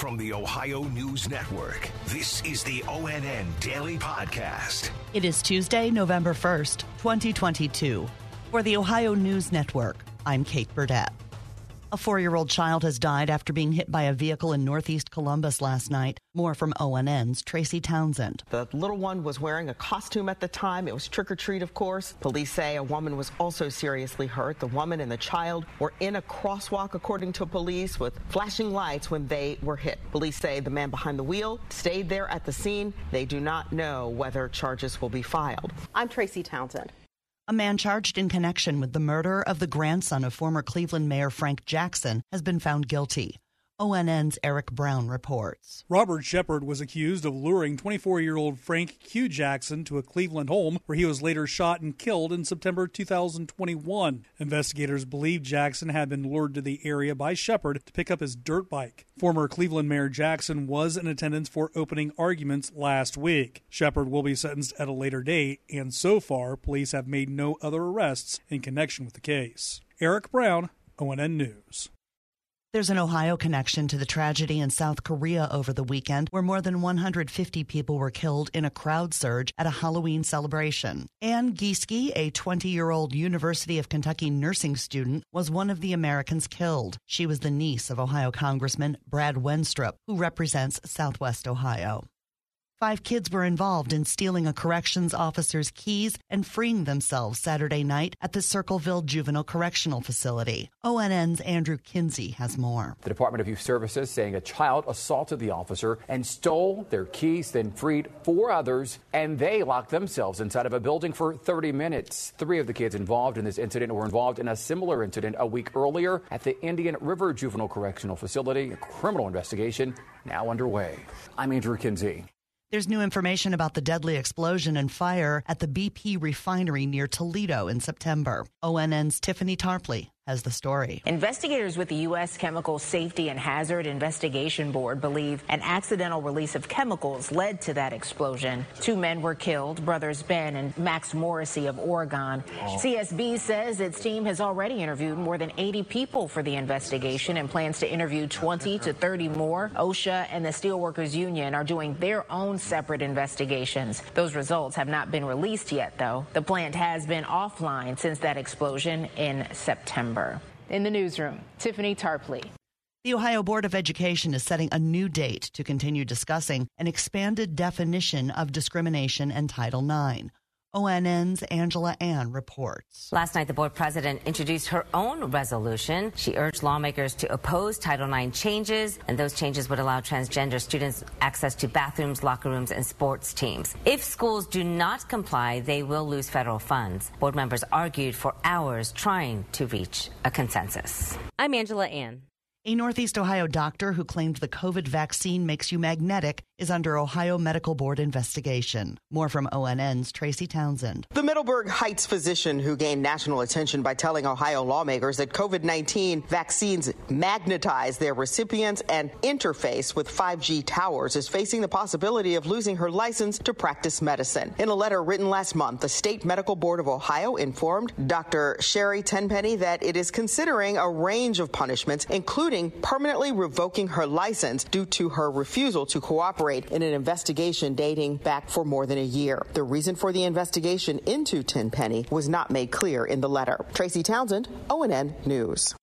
From the Ohio News Network, this is the ONN Daily Podcast. It is Tuesday, November 1st, 2022. For the Ohio News Network, I'm Kate Burdett. A four year old child has died after being hit by a vehicle in northeast Columbus last night. More from ONN's Tracy Townsend. The little one was wearing a costume at the time. It was trick or treat, of course. Police say a woman was also seriously hurt. The woman and the child were in a crosswalk, according to police, with flashing lights when they were hit. Police say the man behind the wheel stayed there at the scene. They do not know whether charges will be filed. I'm Tracy Townsend. A man charged in connection with the murder of the grandson of former Cleveland Mayor Frank Jackson has been found guilty. ONN's Eric Brown reports. Robert Shepard was accused of luring 24 year old Frank Q. Jackson to a Cleveland home where he was later shot and killed in September 2021. Investigators believe Jackson had been lured to the area by Shepard to pick up his dirt bike. Former Cleveland Mayor Jackson was in attendance for opening arguments last week. Shepard will be sentenced at a later date, and so far, police have made no other arrests in connection with the case. Eric Brown, ONN News. There's an Ohio connection to the tragedy in South Korea over the weekend where more than 150 people were killed in a crowd surge at a Halloween celebration. Ann Gieske, a 20 year old University of Kentucky nursing student, was one of the Americans killed. She was the niece of Ohio Congressman Brad Wenstrup, who represents Southwest Ohio. Five kids were involved in stealing a corrections officer's keys and freeing themselves Saturday night at the Circleville Juvenile Correctional Facility. ONN's Andrew Kinsey has more. The Department of Youth Services saying a child assaulted the officer and stole their keys, then freed four others, and they locked themselves inside of a building for 30 minutes. Three of the kids involved in this incident were involved in a similar incident a week earlier at the Indian River Juvenile Correctional Facility. A criminal investigation now underway. I'm Andrew Kinsey. There's new information about the deadly explosion and fire at the BP refinery near Toledo in September. ONN's Tiffany Tarpley has the story. Investigators with the U.S. Chemical Safety and Hazard Investigation Board believe an accidental release of chemicals led to that explosion. Two men were killed, brothers Ben and Max Morrissey of Oregon. Oh. CSB says its team has already interviewed more than 80 people for the investigation and plans to interview 20 to 30 more. OSHA and the Steelworkers Union are doing their own separate investigations. Those results have not been released yet, though. The plant has been offline since that explosion in September. In the newsroom, Tiffany Tarpley. The Ohio Board of Education is setting a new date to continue discussing an expanded definition of discrimination and Title IX. ONN's Angela An reports. Last night, the board president introduced her own resolution. She urged lawmakers to oppose Title IX changes, and those changes would allow transgender students access to bathrooms, locker rooms, and sports teams. If schools do not comply, they will lose federal funds. Board members argued for hours trying to reach a consensus. I'm Angela An. A Northeast Ohio doctor who claimed the COVID vaccine makes you magnetic is under Ohio Medical Board investigation. More from ONN's Tracy Townsend. The Middleburg Heights physician who gained national attention by telling Ohio lawmakers that COVID 19 vaccines magnetize their recipients and interface with 5G towers is facing the possibility of losing her license to practice medicine. In a letter written last month, the State Medical Board of Ohio informed Dr. Sherry Tenpenny that it is considering a range of punishments, including including permanently revoking her license due to her refusal to cooperate in an investigation dating back for more than a year. The reason for the investigation into Tenpenny was not made clear in the letter. Tracy Townsend, ONN News.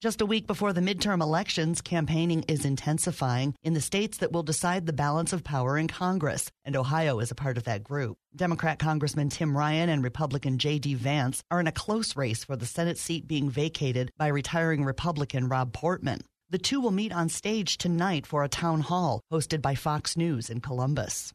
Just a week before the midterm elections, campaigning is intensifying in the states that will decide the balance of power in Congress, and Ohio is a part of that group. Democrat Congressman Tim Ryan and Republican J.D. Vance are in a close race for the Senate seat being vacated by retiring Republican Rob Portman. The two will meet on stage tonight for a town hall hosted by Fox News in Columbus.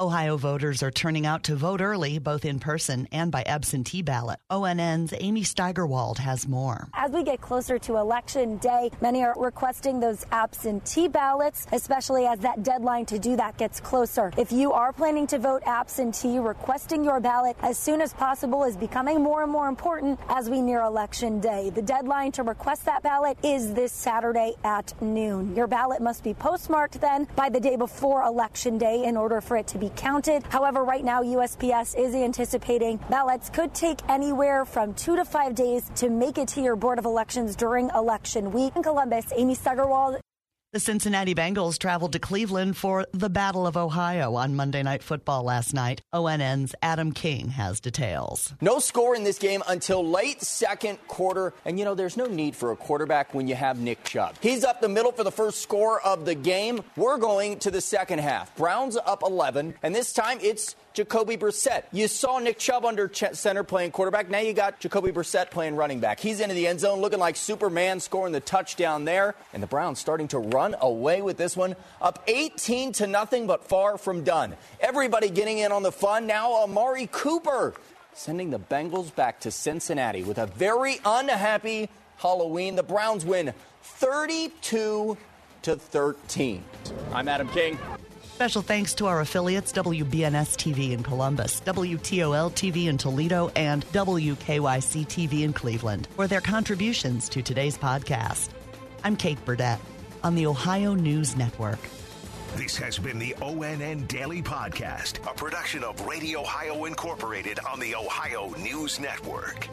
Ohio voters are turning out to vote early, both in person and by absentee ballot. ONN's Amy Steigerwald has more. As we get closer to election day, many are requesting those absentee ballots, especially as that deadline to do that gets closer. If you are planning to vote absentee, requesting your ballot as soon as possible is becoming more and more important as we near election day. The deadline to request that ballot is this Saturday at noon. Your ballot must be postmarked then by the day before election day in order for it to be counted. However, right now, USPS is anticipating ballots could take anywhere from two to five days to make it to your Board of Elections during election week. In Columbus, Amy Steigerwald. The Cincinnati Bengals traveled to Cleveland for the Battle of Ohio on Monday Night Football last night. ONN's Adam King has details. No score in this game until late second quarter. And you know, there's no need for a quarterback when you have Nick Chubb. He's up the middle for the first score of the game. We're going to the second half. Browns up 11, and this time it's Jacoby Brissett. You saw Nick Chubb under center playing quarterback. Now you got Jacoby Brissett playing running back. He's into the end zone looking like Superman scoring the touchdown there. And the Browns starting to run away with this one. Up 18 to nothing, but far from done. Everybody getting in on the fun. Now Amari Cooper sending the Bengals back to Cincinnati with a very unhappy Halloween. The Browns win 32 to 13. I'm Adam King. Special thanks to our affiliates WBNS TV in Columbus, WTOL TV in Toledo, and WKYC TV in Cleveland for their contributions to today's podcast. I'm Kate Burdett on the Ohio News Network. This has been the ONN Daily Podcast, a production of Radio Ohio Incorporated on the Ohio News Network.